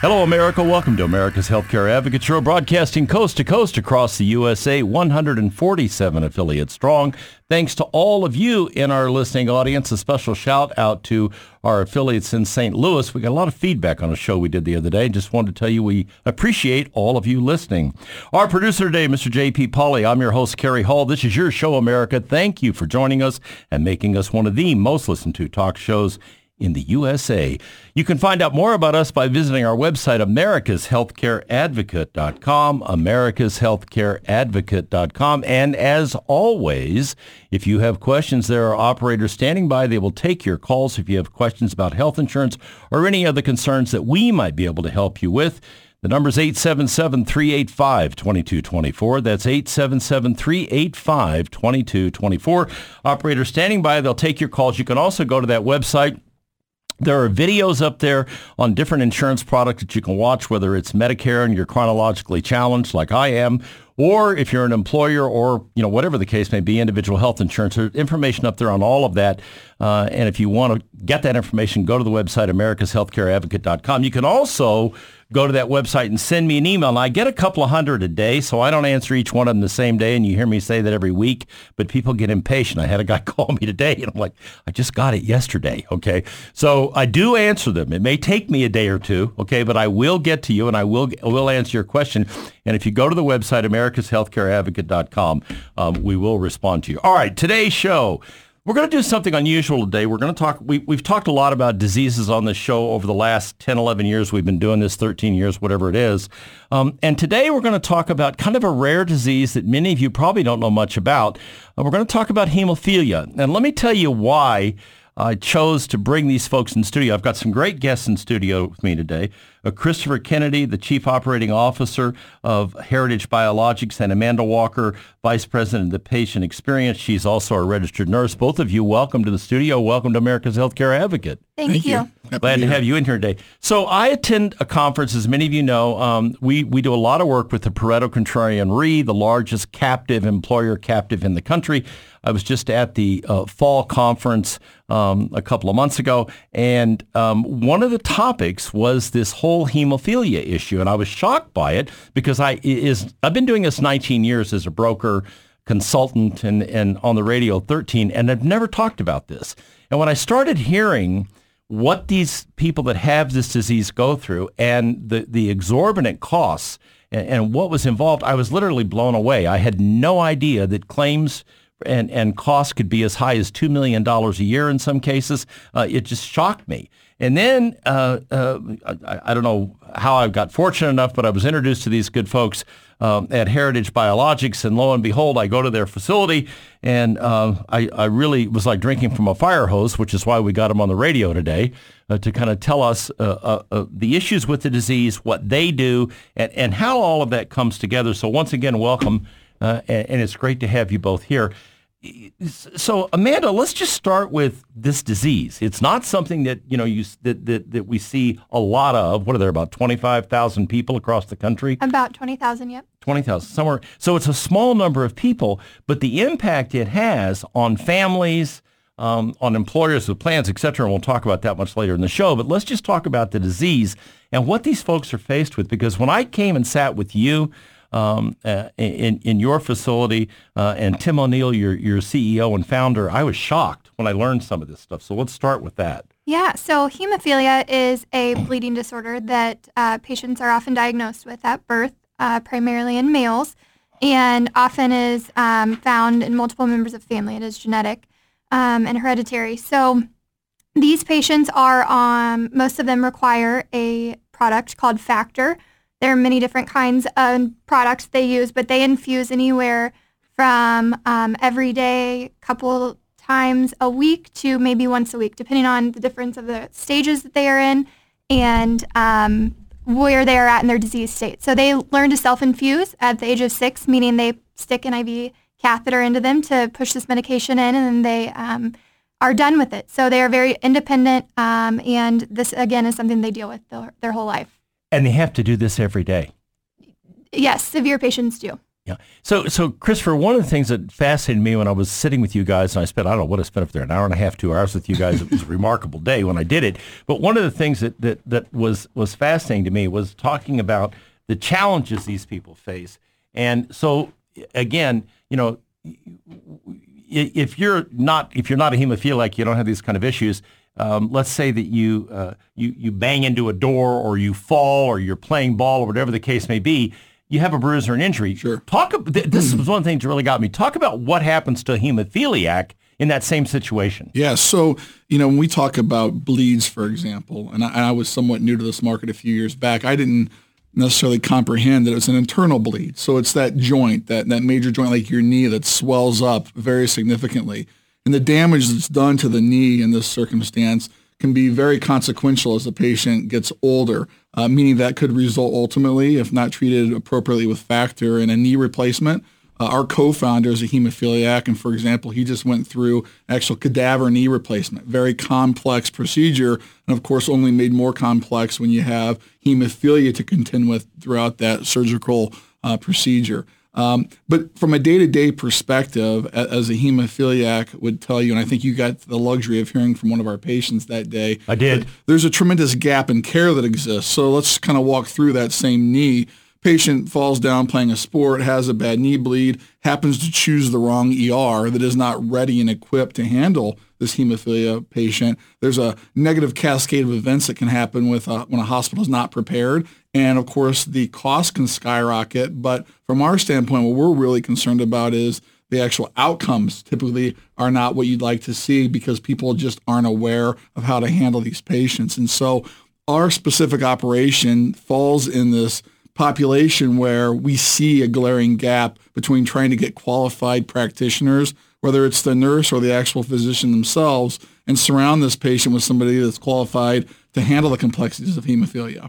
Hello, America. Welcome to America's Healthcare Advocate Show, broadcasting coast to coast across the USA, 147 affiliates strong. Thanks to all of you in our listening audience. A special shout out to our affiliates in St. Louis. We got a lot of feedback on a show we did the other day. Just wanted to tell you we appreciate all of you listening. Our producer today, Mr. J.P. Polly. I'm your host, Cary Hall. This is your show, America. Thank you for joining us and making us one of the most listened to talk shows in the USA. You can find out more about us by visiting our website, americashealthcareadvocate.com, americashealthcareadvocate.com. And as always, if you have questions, there are operators standing by. They will take your calls if you have questions about health insurance or any other concerns that we might be able to help you with. The number is 877-385-2224. That's 877-385-2224. Operator standing by. They'll take your calls. You can also go to that website. There are videos up there on different insurance products that you can watch, whether it's Medicare and you're chronologically challenged like I am, or if you're an employer or, you know, whatever the case may be, individual health insurance. There's information up there on all of that. Uh, and if you want to get that information, go to the website, americashealthcareadvocate.com. You can also go to that website and send me an email. And I get a couple of hundred a day, so I don't answer each one of them the same day. And you hear me say that every week, but people get impatient. I had a guy call me today, and I'm like, I just got it yesterday. Okay, so I do answer them. It may take me a day or two, okay, but I will get to you, and I will will answer your question. And if you go to the website americashealthcareadvocate.com, um, we will respond to you. All right, today's show. We're going to do something unusual today. We're going to talk, we, we've talked a lot about diseases on this show over the last 10, 11 years. We've been doing this 13 years, whatever it is. Um, and today we're going to talk about kind of a rare disease that many of you probably don't know much about. Uh, we're going to talk about hemophilia. And let me tell you why I chose to bring these folks in studio. I've got some great guests in studio with me today. Uh, Christopher Kennedy, the Chief Operating Officer of Heritage Biologics, and Amanda Walker, Vice President of the Patient Experience. She's also a registered nurse. Both of you, welcome to the studio. Welcome to America's Healthcare Advocate. Thank, you. Glad to have you in here today. So I attend a conference, as many of you know. Um, we, we do a lot of work with the Pareto Contrarian Re, the largest captive employer captive in the country. I was just at the uh, fall conference um, a couple of months ago, and um, one of the topics was this whole hemophilia issue, and I was shocked by it because I is I've been doing this 19 years as a broker, consultant, and and on the radio 13, and I've never talked about this. And when I started hearing what these people that have this disease go through and the, the exorbitant costs and, and what was involved, I was literally blown away. I had no idea that claims and, and costs could be as high as $2 million a year in some cases. Uh, it just shocked me. And then uh, uh, I, I, don't know how I got fortunate enough, but I was introduced to these good folks um, at Heritage Biologics, and lo and behold, I go to their facility, and uh, I, I, really was like drinking from a fire hose, which is why we got them on the radio today uh, to kind of tell us uh, uh, the issues with the disease, what they do, and, and how all of that comes together. So once again, welcome, and, and it's great to have you both here. So Amanda, let's just start with this disease. It's not something that you know you that that, that we see a lot of. What are there about twenty five thousand people across the country? About twenty thousand. Yep. Twenty thousand somewhere. So it's a small number of people, but the impact it has on families, um, on employers with plans, et cetera. And we'll talk about that much later in the show. But let's just talk about the disease and what these folks are faced with. Because when I came and sat with you um, uh, in in your facility. Uh, and Tim O'Neill, your your CEO and founder, I was shocked when I learned some of this stuff. So let's start with that. Yeah, so hemophilia is a bleeding disorder that uh, patients are often diagnosed with at birth, uh, primarily in males. and often is um, found in multiple members of family. It is genetic um, and hereditary. So these patients are on, most of them require a product called Factor. There are many different kinds of products they use, but they infuse anywhere from um, every day, couple times a week to maybe once a week, depending on the difference of the stages that they are in and um, where they are at in their disease state. So they learn to self-infuse at the age of six, meaning they stick an IV catheter into them to push this medication in, and then they um, are done with it. So they are very independent, um, and this again is something they deal with their, their whole life. And they have to do this every day. Yes, severe patients do. Yeah. So, so Christopher, one of the things that fascinated me when I was sitting with you guys, and I spent, I don't know what I spent up there, an hour and a half, two hours with you guys. It was a remarkable day when I did it. But one of the things that, that, that was, was fascinating to me was talking about the challenges these people face. And so, again, you know, if you're not, if you're not a hemophiliac, you don't have these kind of issues. Um, let's say that you, uh, you, you bang into a door or you fall or you're playing ball or whatever the case may be, you have a bruise or an injury. Sure. Talk. Th- this was one things that really got me. Talk about what happens to a hemophiliac in that same situation. Yeah. So, you know, when we talk about bleeds, for example, and I, and I was somewhat new to this market a few years back, I didn't necessarily comprehend that it was an internal bleed. So it's that joint, that, that major joint like your knee that swells up very significantly. And the damage that's done to the knee in this circumstance can be very consequential as the patient gets older, uh, meaning that could result ultimately, if not treated appropriately with factor, in a knee replacement. Uh, our co-founder is a hemophiliac, and for example, he just went through actual cadaver knee replacement, very complex procedure, and of course only made more complex when you have hemophilia to contend with throughout that surgical uh, procedure. Um, but from a day-to-day perspective, as a hemophiliac would tell you, and I think you got the luxury of hearing from one of our patients that day. I did. There's a tremendous gap in care that exists. So let's kind of walk through that same knee. Patient falls down playing a sport, has a bad knee bleed, happens to choose the wrong ER that is not ready and equipped to handle this hemophilia patient. There's a negative cascade of events that can happen with a, when a hospital is not prepared. And of course, the cost can skyrocket. But from our standpoint, what we're really concerned about is the actual outcomes typically are not what you'd like to see because people just aren't aware of how to handle these patients. And so our specific operation falls in this population where we see a glaring gap between trying to get qualified practitioners, whether it's the nurse or the actual physician themselves, and surround this patient with somebody that's qualified to handle the complexities of hemophilia.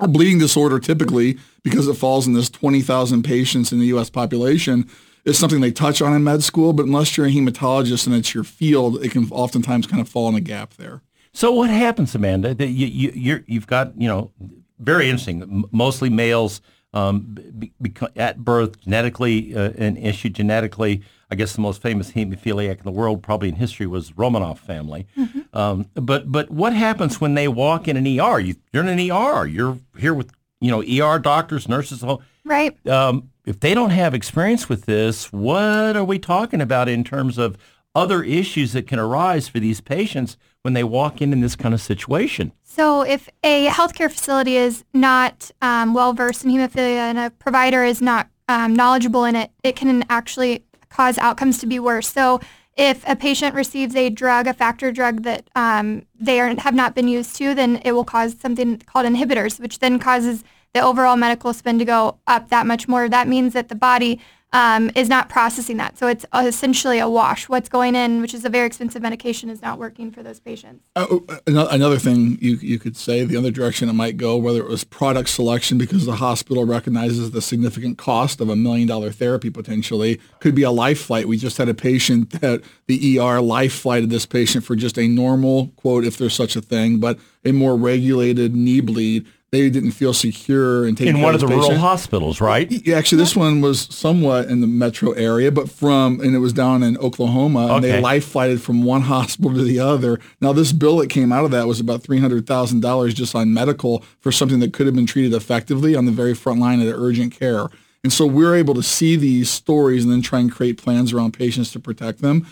A bleeding disorder typically, because it falls in this 20,000 patients in the U.S. population, is something they touch on in med school, but unless you're a hematologist and it's your field, it can oftentimes kind of fall in a gap there. So what happens, Amanda? That you, you, you're, you've got, you know, very interesting, mostly males um, be, be, at birth, genetically uh, an issue, genetically. I guess the most famous hemophiliac in the world, probably in history, was Romanov family. Mm-hmm. Um, but but what happens when they walk in an ER? You, are in an ER. You're here with you know ER doctors, nurses. Right. Um, if they don't have experience with this, what are we talking about in terms of other issues that can arise for these patients when they walk in in this kind of situation? So if a healthcare facility is not um, well versed in hemophilia and a provider is not um, knowledgeable in it, it can actually cause outcomes to be worse. So if a patient receives a drug, a factor drug that um, they are, have not been used to, then it will cause something called inhibitors, which then causes the overall medical spend to go up that much more. That means that the body um, is not processing that. So it's essentially a wash. What's going in, which is a very expensive medication, is not working for those patients. Uh, another thing you, you could say, the other direction it might go, whether it was product selection because the hospital recognizes the significant cost of a million dollar therapy potentially, could be a life flight. We just had a patient that the ER life flighted this patient for just a normal, quote, if there's such a thing, but a more regulated knee bleed they didn't feel secure in taking in one of the rural hospitals, right? Actually, this one was somewhat in the metro area, but from and it was down in Oklahoma, and okay. they life flighted from one hospital to the other. Now, this bill that came out of that was about three hundred thousand dollars just on medical for something that could have been treated effectively on the very front line of urgent care. And so we're able to see these stories and then try and create plans around patients to protect them.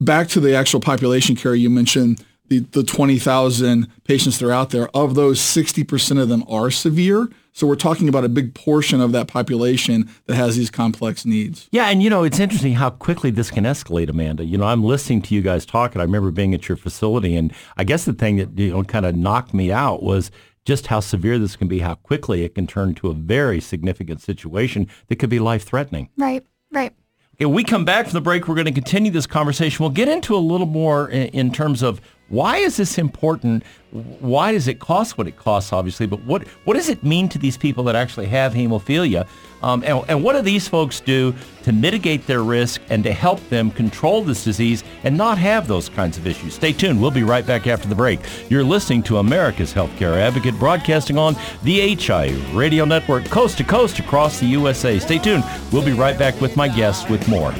Back to the actual population care you mentioned the, the 20,000 patients that are out there, of those, 60% of them are severe. So we're talking about a big portion of that population that has these complex needs. Yeah, and you know, it's interesting how quickly this can escalate, Amanda. You know, I'm listening to you guys talk, and I remember being at your facility, and I guess the thing that you know kind of knocked me out was just how severe this can be, how quickly it can turn to a very significant situation that could be life-threatening. Right, right. Okay, we come back from the break, we're going to continue this conversation. We'll get into a little more in, in terms of why is this important? Why does it cost what it costs, obviously, but what, what does it mean to these people that actually have hemophilia? Um, and, and what do these folks do to mitigate their risk and to help them control this disease and not have those kinds of issues? Stay tuned. We'll be right back after the break. You're listening to America's Healthcare Advocate broadcasting on the HIA Radio Network coast to coast across the USA. Stay tuned. We'll be right back with my guests with more.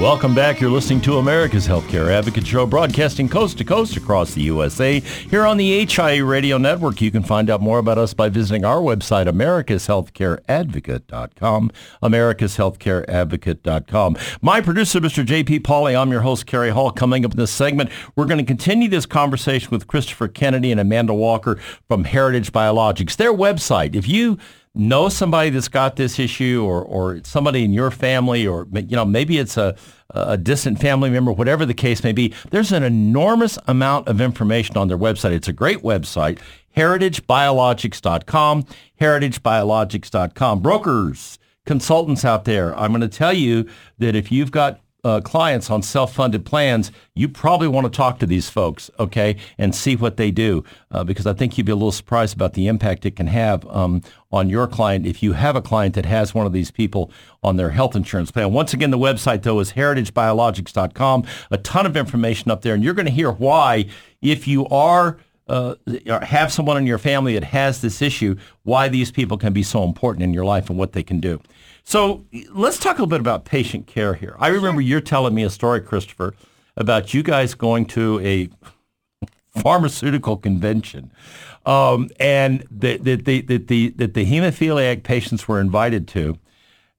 Welcome back. You're listening to America's Healthcare Advocate Show, broadcasting coast to coast across the USA. Here on the HIA Radio Network, you can find out more about us by visiting our website, americashealthcareadvocate.com, americashealthcareadvocate.com. My producer, Mr. J.P. Pauly, I'm your host, Cary Hall. Coming up in this segment, we're going to continue this conversation with Christopher Kennedy and Amanda Walker from Heritage Biologics. Their website, if you know somebody that's got this issue or, or somebody in your family or you know maybe it's a, a distant family member whatever the case may be there's an enormous amount of information on their website. It's a great website heritagebiologics.com heritagebiologics.com brokers consultants out there i'm going to tell you that if you've got uh, clients on self-funded plans, you probably want to talk to these folks, okay, and see what they do, uh, because I think you'd be a little surprised about the impact it can have um, on your client if you have a client that has one of these people on their health insurance plan. Once again, the website though is heritagebiologics.com. A ton of information up there, and you're going to hear why if you are uh, have someone in your family that has this issue, why these people can be so important in your life and what they can do. So let's talk a little bit about patient care here. I remember sure. you're telling me a story, Christopher, about you guys going to a pharmaceutical convention um, and that the, the, the, the, that the hemophiliac patients were invited to.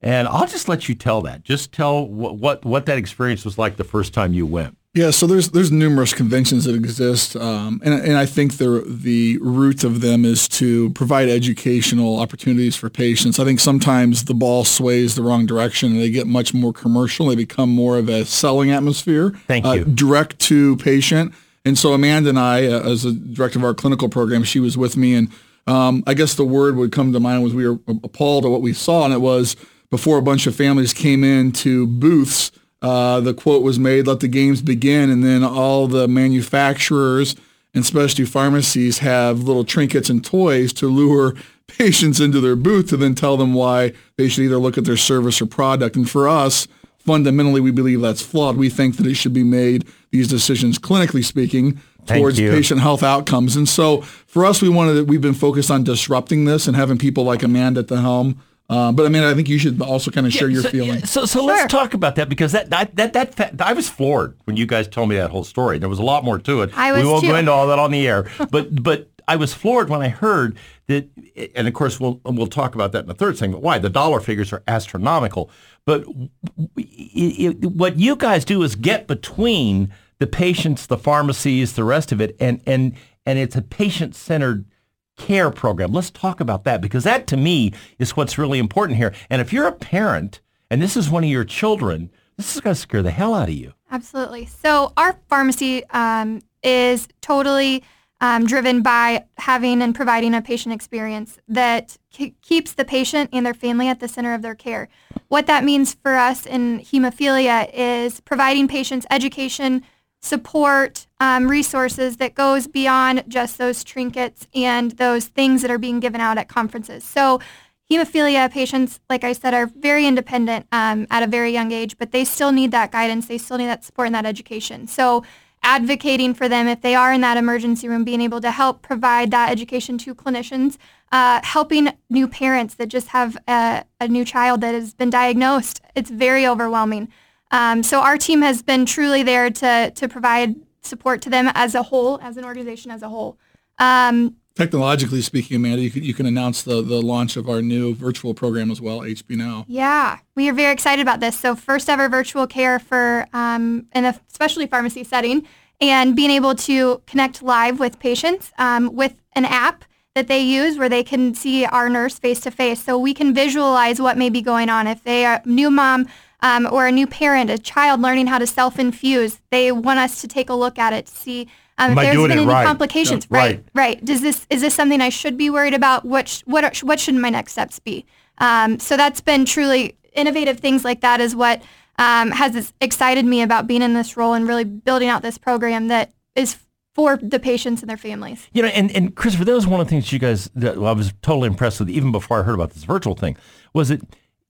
And I'll just let you tell that. Just tell what, what, what that experience was like the first time you went. Yeah, so there's there's numerous conventions that exist, um, and and I think the the root of them is to provide educational opportunities for patients. I think sometimes the ball sways the wrong direction, and they get much more commercial. They become more of a selling atmosphere. Thank uh, direct to patient, and so Amanda and I, uh, as the director of our clinical program, she was with me, and um, I guess the word would come to mind was we were appalled at what we saw, and it was before a bunch of families came in to booths uh, the quote was made, let the games begin, and then all the manufacturers and specialty pharmacies have little trinkets and toys to lure patients into their booth to then tell them why they should either look at their service or product. And for us, fundamentally, we believe that's flawed. We think that it should be made, these decisions, clinically speaking, towards patient health outcomes. And so for us, we wanted, we've been focused on disrupting this and having people like Amanda at the helm uh, but I mean, I think you should also kind of share yeah, your so, feelings. So, so sure. let's talk about that because that that that, that fa- I was floored when you guys told me that whole story. There was a lot more to it. I was we won't too. go into all that on the air, but but I was floored when I heard that, and of course we'll we'll talk about that in the third segment. Why the dollar figures are astronomical, but it, it, what you guys do is get between the patients, the pharmacies, the rest of it, and and and it's a patient centered care program. Let's talk about that because that to me is what's really important here. And if you're a parent and this is one of your children, this is going to scare the hell out of you. Absolutely. So our pharmacy um, is totally um, driven by having and providing a patient experience that k- keeps the patient and their family at the center of their care. What that means for us in hemophilia is providing patients education, support, um, resources that goes beyond just those trinkets and those things that are being given out at conferences. So hemophilia patients, like I said, are very independent um, at a very young age, but they still need that guidance. They still need that support and that education. So advocating for them if they are in that emergency room, being able to help provide that education to clinicians, uh, helping new parents that just have a, a new child that has been diagnosed. It's very overwhelming. Um, so our team has been truly there to to provide support to them as a whole, as an organization as a whole. Um, Technologically speaking, Amanda, you can, you can announce the, the launch of our new virtual program as well, HB Now. Yeah, we are very excited about this. So first ever virtual care for um, in a specialty pharmacy setting, and being able to connect live with patients um, with an app that they use where they can see our nurse face to face, so we can visualize what may be going on. If they are new mom um, or a new parent, a child learning how to self-infuse, they want us to take a look at it to see um, if there's been any right? complications. Yeah, right, right. right. Does this is this something I should be worried about? What sh- what are, what should my next steps be? Um, so that's been truly innovative things like that is what um, has excited me about being in this role and really building out this program that is for the patients and their families. You know, and, and Christopher, that was one of the things you guys that I was totally impressed with, even before I heard about this virtual thing, was that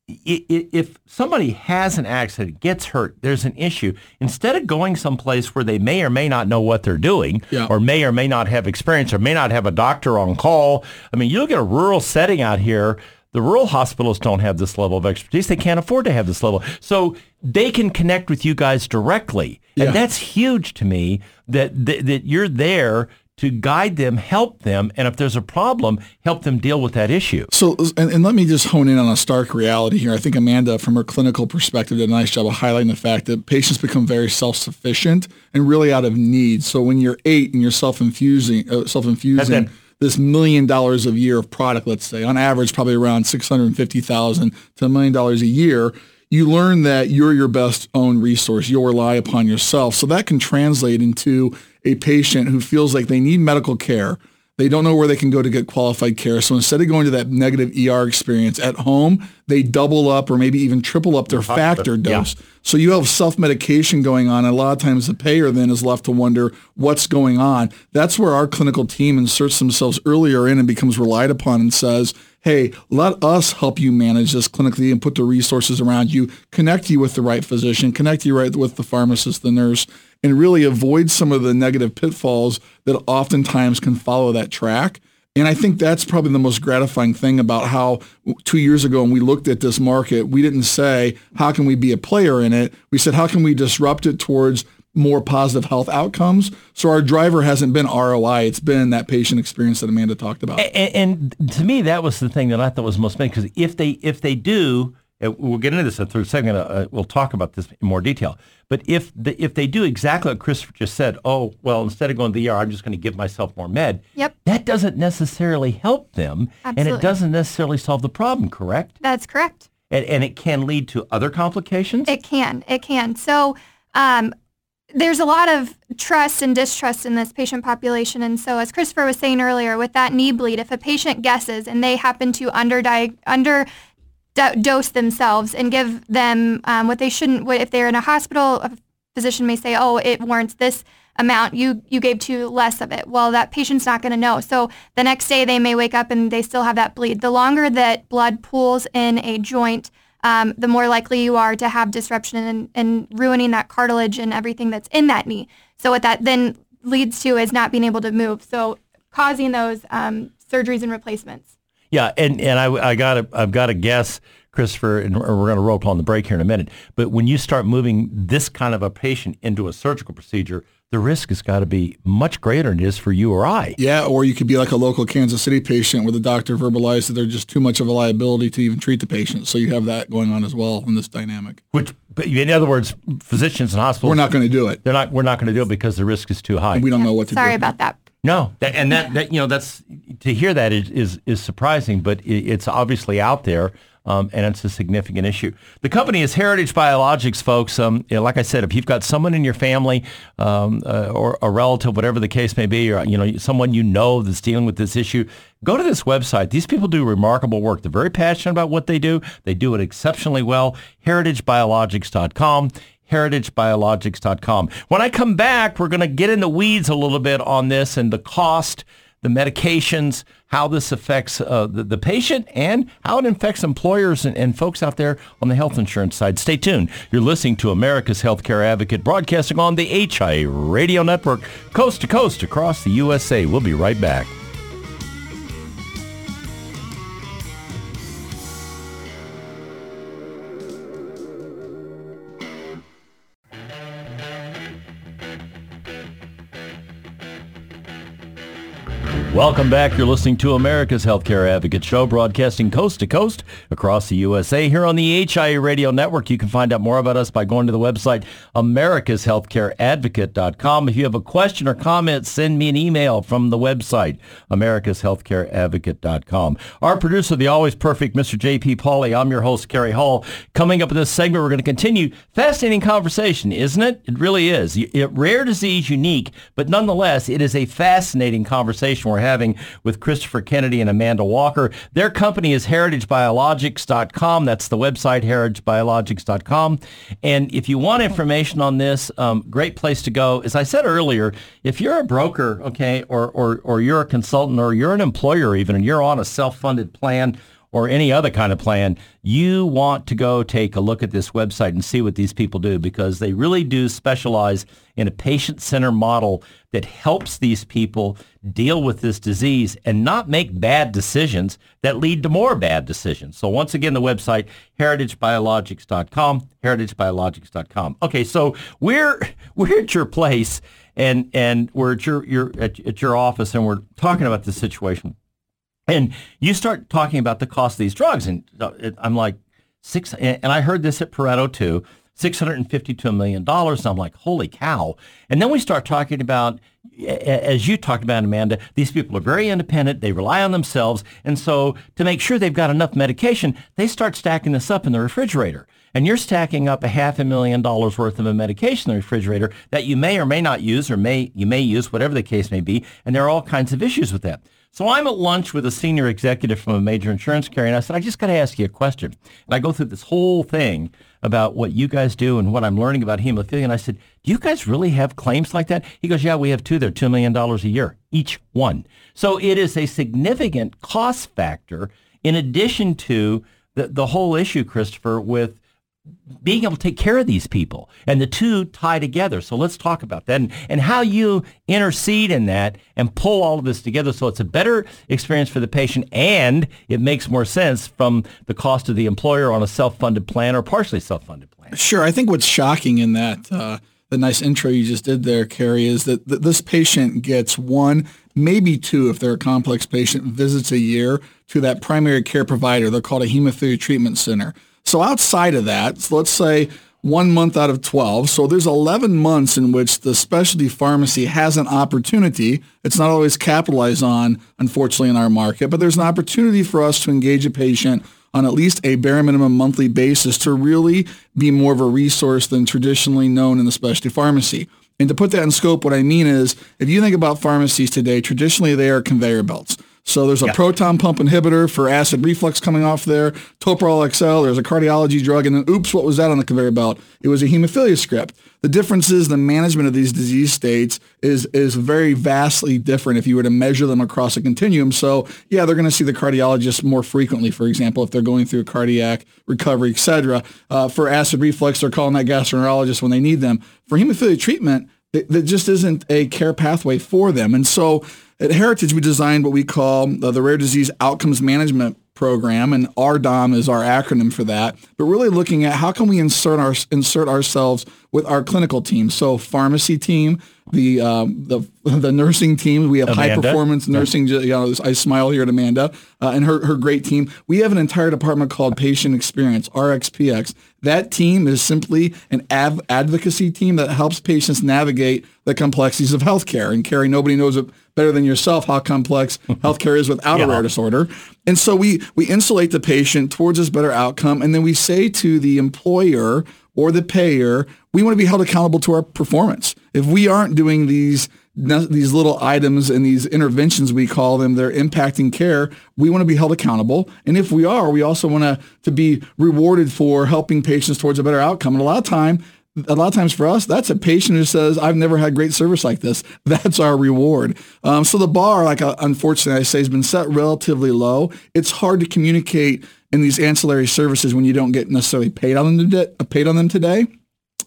if somebody has an accident, gets hurt, there's an issue, instead of going someplace where they may or may not know what they're doing, Yeah. or may or may not have experience, or may not have a doctor on call. I mean, you look at a rural setting out here, the rural hospitals don't have this level of expertise. They can't afford to have this level. So they can connect with you guys directly. Yeah. And that's huge to me that, that, that you're there to guide them, help them, and if there's a problem, help them deal with that issue. So, and, and let me just hone in on a stark reality here. I think Amanda, from her clinical perspective, did a nice job of highlighting the fact that patients become very self-sufficient and really out of need. So when you're eight and you're self-infusing, uh, self-infusing this million dollars a year of product, let's say, on average, probably around six hundred fifty thousand to a million dollars a year. You learn that you're your best own resource. You'll rely upon yourself. So that can translate into a patient who feels like they need medical care. They don't know where they can go to get qualified care. So instead of going to that negative ER experience at home, they double up or maybe even triple up their factor yeah. dose. So you have self-medication going on. And a lot of times the payer then is left to wonder what's going on. That's where our clinical team inserts themselves earlier in and becomes relied upon and says, hey, let us help you manage this clinically and put the resources around you, connect you with the right physician, connect you right with the pharmacist, the nurse, and really avoid some of the negative pitfalls that oftentimes can follow that track. And I think that's probably the most gratifying thing about how two years ago when we looked at this market, we didn't say, how can we be a player in it? We said, how can we disrupt it towards more positive health outcomes? So our driver hasn't been ROI. It's been that patient experience that Amanda talked about. And, and to me, that was the thing that I thought was most amazing because if they if they do, we'll get into this in a third segment. Uh, we'll talk about this in more detail. But if the, if they do exactly what Christopher just said, oh well, instead of going to the ER, I'm just going to give myself more med. Yep. That doesn't necessarily help them, and it doesn't necessarily solve the problem. Correct? That's correct. And, and it can lead to other complications. It can. It can. So um, there's a lot of trust and distrust in this patient population. And so as Christopher was saying earlier, with that knee bleed, if a patient guesses and they happen to under under do- dose themselves and give them um, what they shouldn't, what, if they're in a hospital, a physician may say, oh, it warrants this amount. You, you gave too less of it. Well, that patient's not going to know. So the next day they may wake up and they still have that bleed. The longer that blood pools in a joint, um, the more likely you are to have disruption and, and ruining that cartilage and everything that's in that knee. So what that then leads to is not being able to move. So causing those um, surgeries and replacements. Yeah, and, and I, I got I've got to guess, Christopher, and we're going to roll up on the break here in a minute. But when you start moving this kind of a patient into a surgical procedure, the risk has got to be much greater than it is for you or I. Yeah, or you could be like a local Kansas City patient where the doctor verbalized that they're just too much of a liability to even treat the patient. So you have that going on as well in this dynamic. Which, in other words, physicians and hospitals, We're not going to do it. they're not. We're not going to do it because the risk is too high. And We don't know what to Sorry do. about that. No, that, and that, that you know that's to hear that is is, is surprising, but it, it's obviously out there, um, and it's a significant issue. The company is Heritage Biologics, folks. Um, you know, like I said, if you've got someone in your family um, uh, or a relative, whatever the case may be, or you know someone you know that's dealing with this issue, go to this website. These people do remarkable work. They're very passionate about what they do. They do it exceptionally well. HeritageBiologics.com heritagebiologics.com. When I come back, we're going to get in the weeds a little bit on this and the cost, the medications, how this affects uh, the, the patient, and how it affects employers and, and folks out there on the health insurance side. Stay tuned. You're listening to America's Healthcare Advocate broadcasting on the HIA Radio Network, coast to coast across the USA. We'll be right back. Welcome back. You're listening to America's Healthcare Advocate Show, broadcasting coast to coast across the USA. Here on the HIA Radio Network, you can find out more about us by going to the website americashealthcareadvocate.com. If you have a question or comment, send me an email from the website americashealthcareadvocate.com. Our producer, the always perfect Mr. J.P. Pauly. I'm your host, Cary Hall. Coming up in this segment, we're going to continue fascinating conversation, isn't it? It really is. It, rare disease, unique, but nonetheless, it is a fascinating conversation we're having with Christopher Kennedy and Amanda Walker. Their company is heritagebiologics.com. That's the website, heritagebiologics.com. And if you want information on this, um, great place to go. As I said earlier, if you're a broker, okay, or, or, or you're a consultant or you're an employer even, and you're on a self-funded plan, or any other kind of plan, you want to go take a look at this website and see what these people do because they really do specialize in a patient-centered model that helps these people deal with this disease and not make bad decisions that lead to more bad decisions. So once again, the website, heritagebiologics.com, heritagebiologics.com. Okay, so we're, we're at your place and, and we're at your, your, at, at your office and we're talking about this situation. And you start talking about the cost of these drugs, and uh, I'm like, six, and I heard this at Pareto too, $652 million. And I'm like, holy cow. And then we start talking about, as you talked about, Amanda, these people are very independent. They rely on themselves. And so to make sure they've got enough medication, they start stacking this up in the refrigerator. And you're stacking up a half a million dollars worth of a medication in the refrigerator that you may or may not use or may you may use, whatever the case may be. And there are all kinds of issues with that. So I'm at lunch with a senior executive from a major insurance carrier, and I said, I just got to ask you a question. And I go through this whole thing about what you guys do and what I'm learning about hemophilia. And I said, do you guys really have claims like that? He goes, yeah, we have two. They're $2 million a year, each one. So it is a significant cost factor in addition to the, the whole issue, Christopher, with being able to take care of these people and the two tie together. So let's talk about that and, and how you intercede in that and pull all of this together so it's a better experience for the patient and it makes more sense from the cost of the employer on a self-funded plan or partially self-funded plan. Sure. I think what's shocking in that, uh, the nice intro you just did there, Cary, is that th- this patient gets one, maybe two, if they're a complex patient, visits a year to that primary care provider. They're called a hemophilia treatment center. So outside of that, let's say one month out of 12. So there's 11 months in which the specialty pharmacy has an opportunity. It's not always capitalized on, unfortunately, in our market, but there's an opportunity for us to engage a patient on at least a bare minimum monthly basis to really be more of a resource than traditionally known in the specialty pharmacy. And to put that in scope, what I mean is if you think about pharmacies today, traditionally they are conveyor belts. So there's a proton pump inhibitor for acid reflux coming off there, Toprol XL, there's a cardiology drug, and then oops, what was that on the conveyor belt? It was a hemophilia script. The difference is the management of these disease states is, is very vastly different if you were to measure them across a continuum. So yeah, they're going to see the cardiologist more frequently, for example, if they're going through a cardiac recovery, et cetera. Uh, for acid reflux, they're calling that gastroenterologist when they need them. For hemophilia treatment, that just isn't a care pathway for them. And so at Heritage, we designed what we call uh, the Rare Disease Outcomes Management Program, and RDOM is our acronym for that. But really looking at how can we insert our insert ourselves with our clinical team. So pharmacy team, the um, the the nursing team. We have Amanda. high performance nursing. You know, I smile here at Amanda uh, and her her great team. We have an entire department called Patient Experience (RXPX). That team is simply an av- advocacy team that helps patients navigate the complexities of healthcare. And Cary, nobody knows it better than yourself how complex healthcare is without yeah. a rare disorder. And so we we insulate the patient towards this better outcome, and then we say to the employer or the payer, we want to be held accountable to our performance. If we aren't doing these these little items and these interventions we call them they're impacting care we want to be held accountable and if we are we also want to to be rewarded for helping patients towards a better outcome and a lot of time a lot of times for us, that's a patient who says, I've never had great service like this. That's our reward. Um, so the bar, like uh, unfortunately I say, has been set relatively low. It's hard to communicate in these ancillary services when you don't get necessarily paid on them, paid on them today.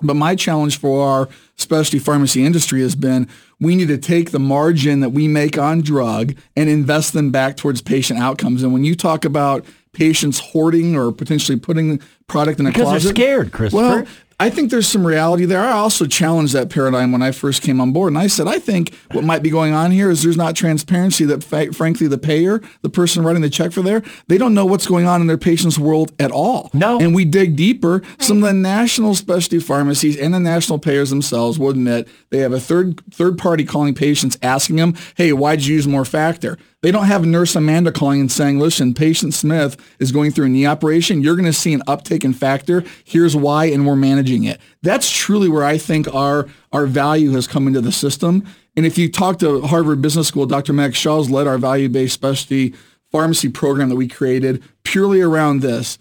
But my challenge for our specialty pharmacy industry has been we need to take the margin that we make on drug and invest them back towards patient outcomes. And when you talk about patients hoarding or potentially putting product in a because closet, they're scared, Christopher. Well, I think there's some reality there. I also challenged that paradigm when I first came on board, and I said I think what might be going on here is there's not transparency. That fa- frankly, the payer, the person writing the check for there, they don't know what's going on in their patient's world at all. No. And we dig deeper. Some of the national specialty pharmacies and the national payers themselves will admit they have a third third party calling patients asking them, "Hey, why'd you use more factor?" They don't have Nurse Amanda calling and saying, listen, patient Smith is going through a knee operation. You're going to see an uptake in factor. Here's why, and we're managing it. That's truly where I think our, our value has come into the system. And if you talk to Harvard Business School, Dr. Max Shaw's led our value-based specialty pharmacy program that we created purely around this.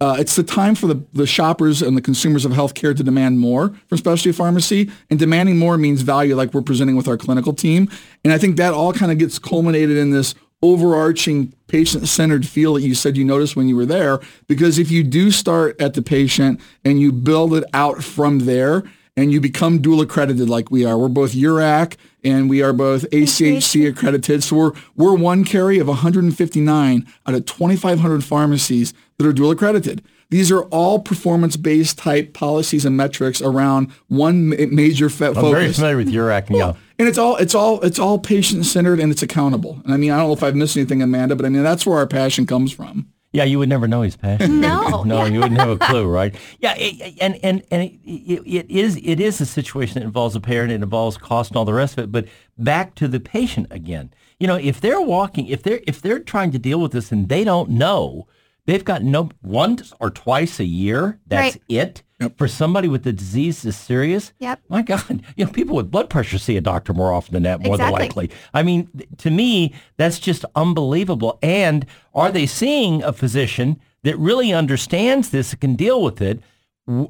Uh, it's the time for the, the shoppers and the consumers of healthcare to demand more from specialty pharmacy. And demanding more means value like we're presenting with our clinical team. And I think that all kind of gets culminated in this overarching patient-centered feel that you said you noticed when you were there. Because if you do start at the patient and you build it out from there and you become dual accredited like we are, we're both URAC and we are both ACHC accredited. So we're, we're one carry of 159 out of 2,500 pharmacies that are dual accredited. These are all performance-based type policies and metrics around one ma- major fe- I'm focus. very familiar with URAC. Yeah. And it's all it's all it's all patient centered and it's accountable. And I mean, I don't know if I've missed anything, Amanda, but I mean that's where our passion comes from. Yeah, you would never know he's passionate. No. no, you wouldn't have a clue, right? Yeah, it, and and and it, it is it is a situation that involves a parent, it involves cost and all the rest of it. But back to the patient again. You know, if they're walking, if they're if they're trying to deal with this and they don't know, they've got no once or twice a year. That's Right. it. For somebody with the disease this serious, Yep. my God, you know, people with blood pressure see a doctor more often than that, more than likely. I mean, th- to me, that's just unbelievable. And are they seeing a physician that really understands this and can deal with it?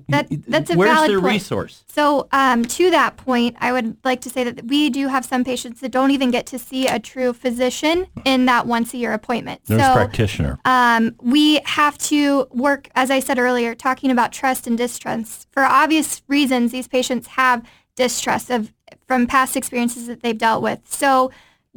That, that's a Where's valid their point. resource? So um, to that point, I would like to say that we do have some patients that don't even get to see a true physician in that once a year appointment. Nurse so practitioner. um, we have to work, as I said earlier, talking about trust and distrust. For obvious reasons, these patients have distrust of from past experiences that they've dealt with. So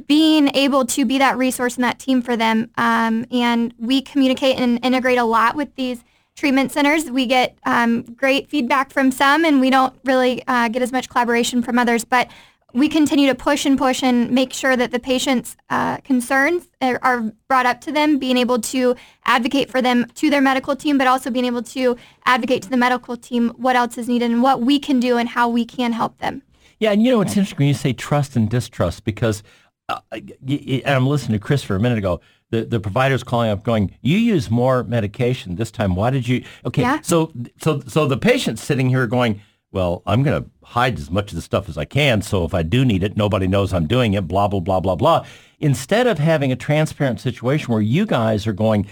being able to be that resource and that team for them, um, and we communicate and integrate a lot with these treatment centers. We get um, great feedback from some, and we don't really uh, get as much collaboration from others. But we continue to push and push and make sure that the patient's uh, concerns are, are brought up to them, being able to advocate for them to their medical team, but also being able to advocate to the medical team what else is needed and what we can do and how we can help them. Yeah, and you know it's interesting when you say trust and distrust because uh, and I'm listening to Chris for a minute ago. The the provider's calling up, going, "You use more medication this time. Why did you?" Okay, Yeah. so so so the patient's sitting here going, "Well, I'm going to hide as much of the stuff as I can, so if I do need it, nobody knows I'm doing it." Blah blah blah blah blah. Instead of having a transparent situation where you guys are going,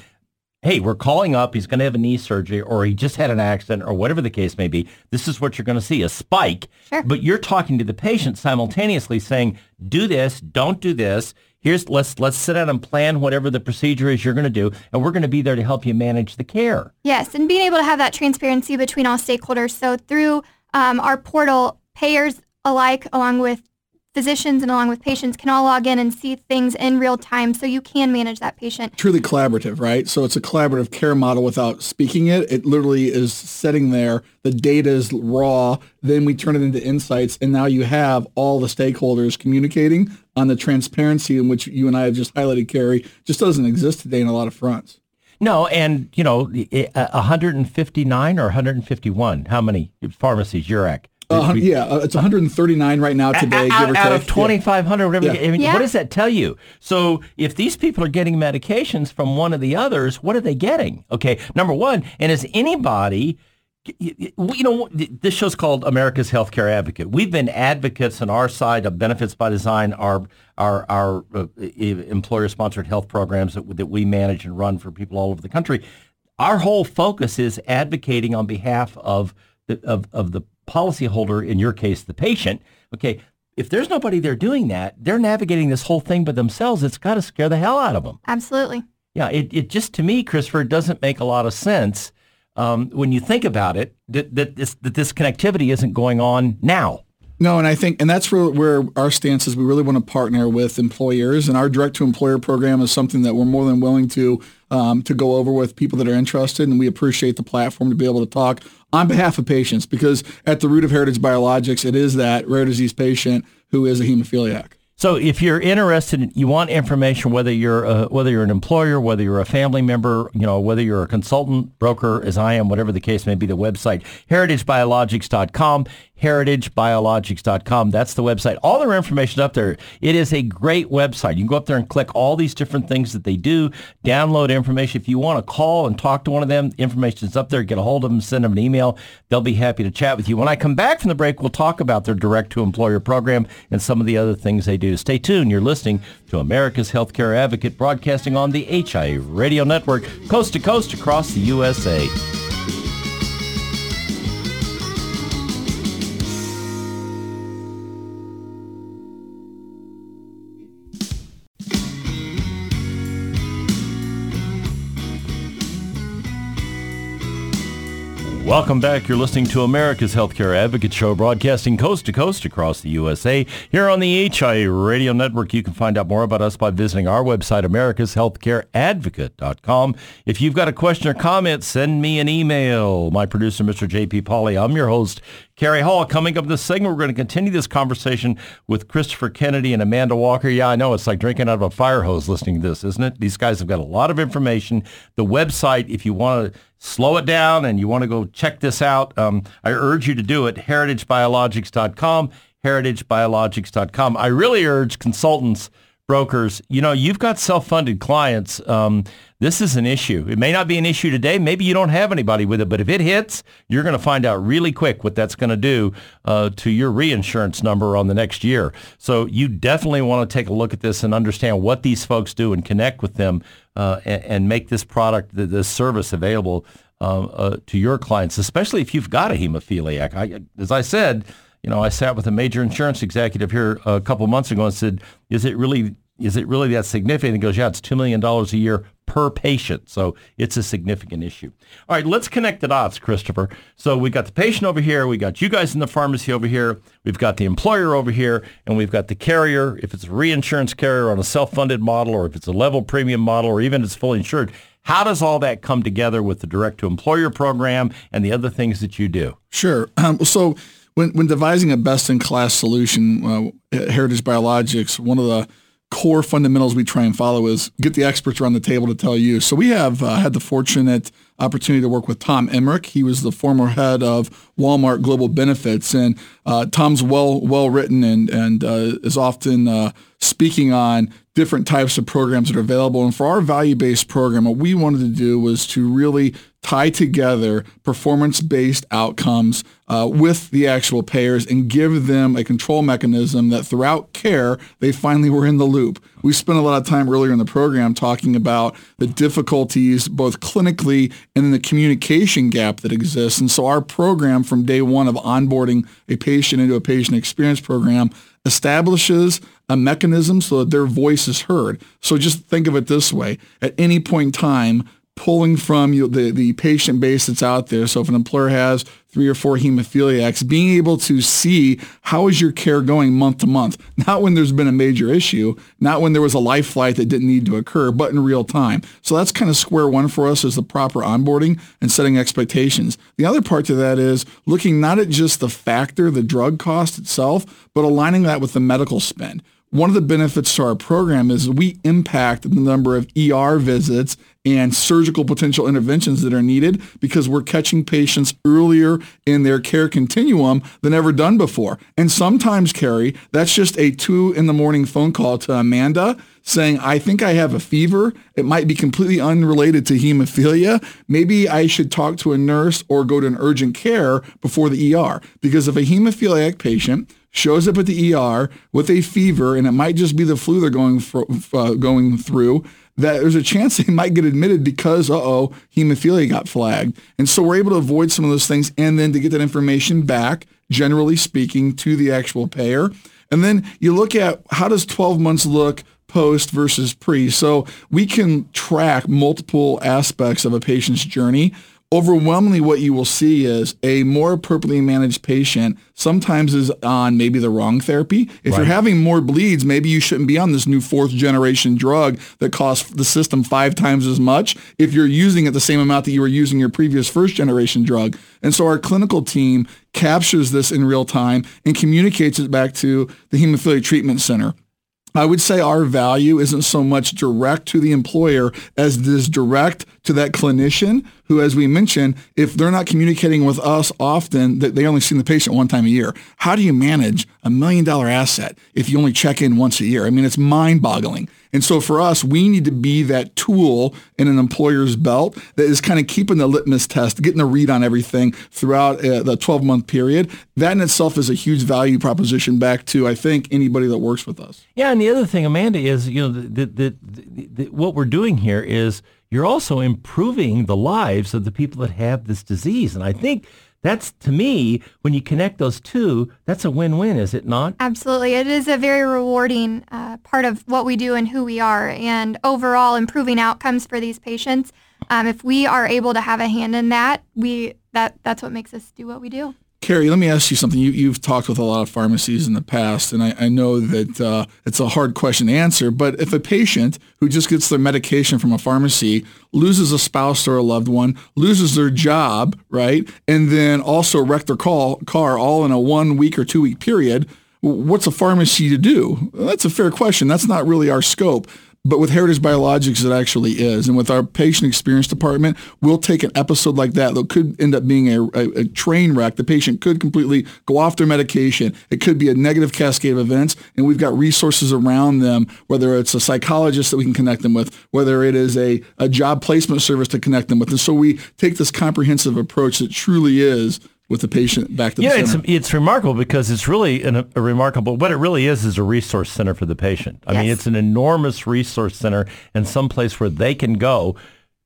hey, we're calling up, he's going to have a knee surgery, or he just had an accident, or whatever the case may be. This is what you're going to see, a spike. Sure. But you're talking to the patient simultaneously saying, do this, don't do this. Here's let's let's sit down and plan whatever the procedure is you're going to do, and we're going to be there to help you manage the care. Yes, and being able to have that transparency between all stakeholders. So through um, our portal, payers alike, along with physicians and along with patients, can all log in and see things in real time, so you can manage that patient. Truly collaborative, right? So it's a collaborative care model without speaking it. It literally is sitting there. The data is raw. Then we turn it into insights, and now you have all the stakeholders communicating on the transparency in which you and I have just highlighted, Cary, just doesn't exist today in a lot of fronts. No, and you know, i- a 159 or 151. How many pharmacies you're at? Uh, yeah, uh, it's 139 right now today, out, give or out take. of 2,500, whatever. Yeah. I mean, Yeah. What does that tell you? So if these people are getting medications from one of the others, what are they getting? Okay, number one, and is anybody, you know, this show's called America's Healthcare Advocate. We've been advocates on our side of Benefits by Design, our our our uh, employer-sponsored health programs that, that we manage and run for people all over the country. Our whole focus is advocating on behalf of the, of, of the policyholder, in your case, the patient. Okay, if there's nobody there doing that, they're navigating this whole thing by themselves. It's got to scare the hell out of them. Absolutely. Yeah, it, it just to me, Christopher, it doesn't make a lot of sense um, when you think about it that, that this that this connectivity isn't going on now. No, and I think, and that's where, where our stance is. We really want to partner with employers, and our direct to employer program is something that we're more than willing to um, to go over with people that are interested, and we appreciate the platform to be able to talk on behalf of patients because at the root of Heritage Biologics, it is that rare disease patient who is a hemophiliac. So if you're interested, you want information, whether you're a, whether you're an employer, whether you're a family member, you know, whether you're a consultant, broker, as I am, whatever the case may be, the website, heritagebiologics.com, heritagebiologics.com. That's the website. All their information up there. It is a great website. You can go up there and click all these different things that they do, download information. If you want to call and talk to one of them, information is up there. Get a hold of them, send them an email. They'll be happy to chat with you. When I come back from the break, we'll talk about their direct-to-employer program and some of the other things they do. Stay tuned. You're listening to America's Healthcare Advocate broadcasting on the HIA Radio Network, coast to coast across the USA. Welcome back. You're listening to America's Healthcare Advocate Show, broadcasting coast to coast across the USA. Here on the HIA Radio Network, you can find out more about us by visiting our website, americashealthcareadvocate.com. If you've got a question or comment, send me an email. My producer, Mr. J.P. Pauly. I'm your host, Cary Hall. Coming up in this segment, we're going to continue this conversation with Christopher Kennedy and Amanda Walker. Yeah, I know it's like drinking out of a fire hose listening to this, isn't it? These guys have got a lot of information. The website, if you want to slow it down and you want to go check this out, um, I urge you to do it, heritagebiologics.com, heritagebiologics.com. I really urge consultants, brokers, you know, you've got self-funded clients. Um, this is an issue. It may not be an issue today. Maybe you don't have anybody with it, but if it hits, you're going to find out really quick what that's going to do uh, to your reinsurance number on the next year. So you definitely want to take a look at this and understand what these folks do and connect with them uh, and, and, make this product, this service available uh, uh, to your clients, especially if you've got a hemophiliac. I, as I said, you know, I sat with a major insurance executive here a couple months ago and said, "Is it really is it really that significant?" He goes, "Yeah, it's two million dollars a year per patient, so it's a significant issue." All right, let's connect the dots, Christopher. So we got the patient over here, we got you guys in the pharmacy over here, we've got the employer over here, and we've got the carrier. If it's a reinsurance carrier on a self-funded model, or if it's a level premium model, or even it's fully insured. How does all that come together with the direct-to-employer program and the other things that you do? Sure. Um, so when, when devising a best-in-class solution, uh, Heritage Biologics, one of the core fundamentals we try and follow is get the experts around the table to tell you. So we have uh, had the fortunate opportunity to work with Tom Emerick. He was the former head of Walmart Global Benefits, and uh, Tom's well well written and and uh, is often uh, speaking on different types of programs that are available. And for our value-based program, what we wanted to do was to really tie together performance-based outcomes uh, with the actual payers and give them a control mechanism that throughout care, they finally were in the loop. We spent a lot of time earlier in the program talking about the difficulties both clinically and in the communication gap that exists. And so our program from day one of onboarding a patient into a patient experience program establishes a mechanism so that their voice is heard. So just think of it this way. At any point in time, pulling from you the, the patient base that's out there. So if an employer has three or four hemophiliacs, being able to see how is your care going month to month, not when there's been a major issue, not when there was a life flight that didn't need to occur, but in real time. So that's kind of square one for us is the proper onboarding and setting expectations. The other part to that is looking not at just the factor, the drug cost itself, but aligning that with the medical spend. One of the benefits to our program is we impact the number of ER visits and surgical potential interventions that are needed because we're catching patients earlier in their care continuum than ever done before. And sometimes, Cary, that's just a two in the morning phone call to Amanda saying, I think I have a fever. It might be completely unrelated to hemophilia. Maybe I should talk to a nurse or go to an urgent care before the ER. Because if a hemophiliac patient shows up at the ER with a fever, and it might just be the flu they're going for, uh, going through, that there's a chance they might get admitted because, uh-oh, hemophilia got flagged. And so we're able to avoid some of those things and then to get that information back, generally speaking, to the actual payer. And then you look at how does 12 months look post versus pre. So we can track multiple aspects of a patient's journey overwhelmingly what you will see is a more appropriately managed patient sometimes is on maybe the wrong therapy. If you're having more bleeds, maybe you shouldn't be on this new fourth generation drug that costs the system five times as much if you're using it the same amount that you were using your previous first generation drug. And so our clinical team captures this in real time and communicates it back to the hemophilia treatment center. I would say our value isn't so much direct to the employer as it is direct to that clinician who, as we mentioned, if they're not communicating with us often, that they only see the patient one time a year. How do you manage a million dollar asset if you only check in once a year? I mean, it's mind boggling. And so for us, we need to be that tool in an employer's belt that is kind of keeping the litmus test, getting a read on everything throughout uh, the 12 month period. That in itself is a huge value proposition back to, I think, anybody that works with us. Yeah, and the other thing, Amanda, is you know the, the, the, what we're doing here is you're also improving the lives of the people that have this disease, and I think that's to me when you connect those two, that's a win-win, is it not? Absolutely. It is a very rewarding uh, part of what we do and who we are, and overall improving outcomes for these patients. Um, if we are able to have a hand in that, we that that's what makes us do what we do. Cary, let me ask you something. You, you've talked with a lot of pharmacies in the past, and I, I know that uh, it's a hard question to answer, but if a patient who just gets their medication from a pharmacy loses a spouse or a loved one, loses their job, right, and then also wreck their call, car all in a one week or two week period, what's a pharmacy to do? That's a fair question. That's not really our scope. But with Heritage Biologics, it actually is. And with our patient experience department, we'll take an episode like that that could end up being a, a, a, train wreck. The patient could completely go off their medication. It could be a negative cascade of events. And we've got resources around them, whether it's a psychologist that we can connect them with, whether it is a, a job placement service to connect them with. And so we take this comprehensive approach that truly is with the patient back to yeah, the it's center. it's remarkable because it's really an, a remarkable. What it really is is a resource center for the patient. I mean, it's an enormous resource center and some place where they can go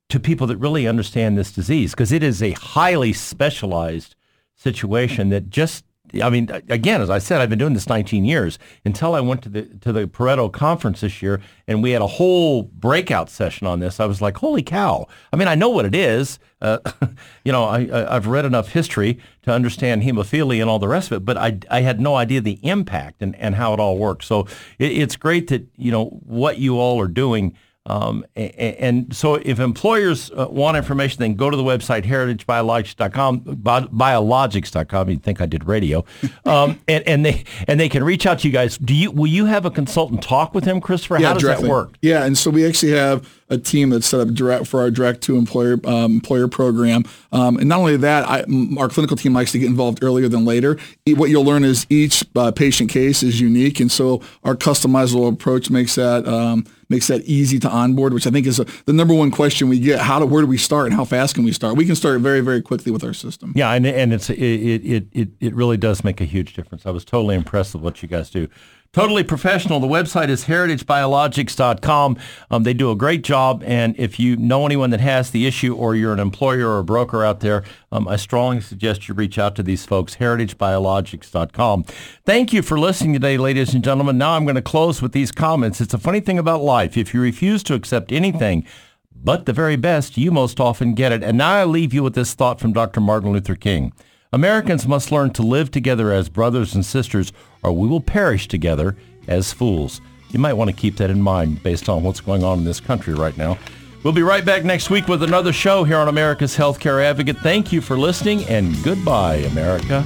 to people that really understand this disease because it is a highly specialized situation that just. I mean, again, as I said, I've been doing this 19 years until I went to the to the Pareto conference this year, and we had a whole breakout session on this. I was like, "Holy cow!" I mean, I know what it is. Uh, you know, I, I've read enough history to understand hemophilia and all the rest of it, but I, I had no idea the impact and, and how it all works. So it, it's great that you know what you all are doing. Um, a- a- and so if employers uh, want information, then go to the website heritagebiologics.com, bi- biologics.com. You'd think I did radio. Um, and, and they and they can reach out to you guys. Do you will you have a consultant talk with him, Christopher? How does directly. that work? Yeah, and so we actually have a team that's set up direct for our direct to employer um, employer program. Um, and not only that, I, our clinical team likes to get involved earlier than later. What you'll learn is each uh, patient case is unique, and so our customizable approach makes that um, makes that easy to onboard, which I think is a, the number one question we get. How do where do we start, and how fast can we start? We can start very very quickly with our system. Yeah, and and it's it it it, it really does make a huge difference. I was totally impressed with what you guys do. Totally professional. The website is heritagebiologics.com. Um, they do a great job, and if you know anyone that has the issue, or you're an employer or a broker out there, um, I strongly suggest you reach out to these folks. heritagebiologics.com. Thank you for listening today, ladies and gentlemen. Now I'm going to close with these comments. It's a funny thing about life. If you refuse to accept anything but the very best, you most often get it. And now I leave you with this thought from Dr. Martin Luther King. Americans must learn to live together as brothers and sisters, or we will perish together as fools. You might want to keep that in mind based on what's going on in this country right now. We'll be right back next week with another show here on America's Healthcare Advocate. Thank you for listening, and goodbye, America.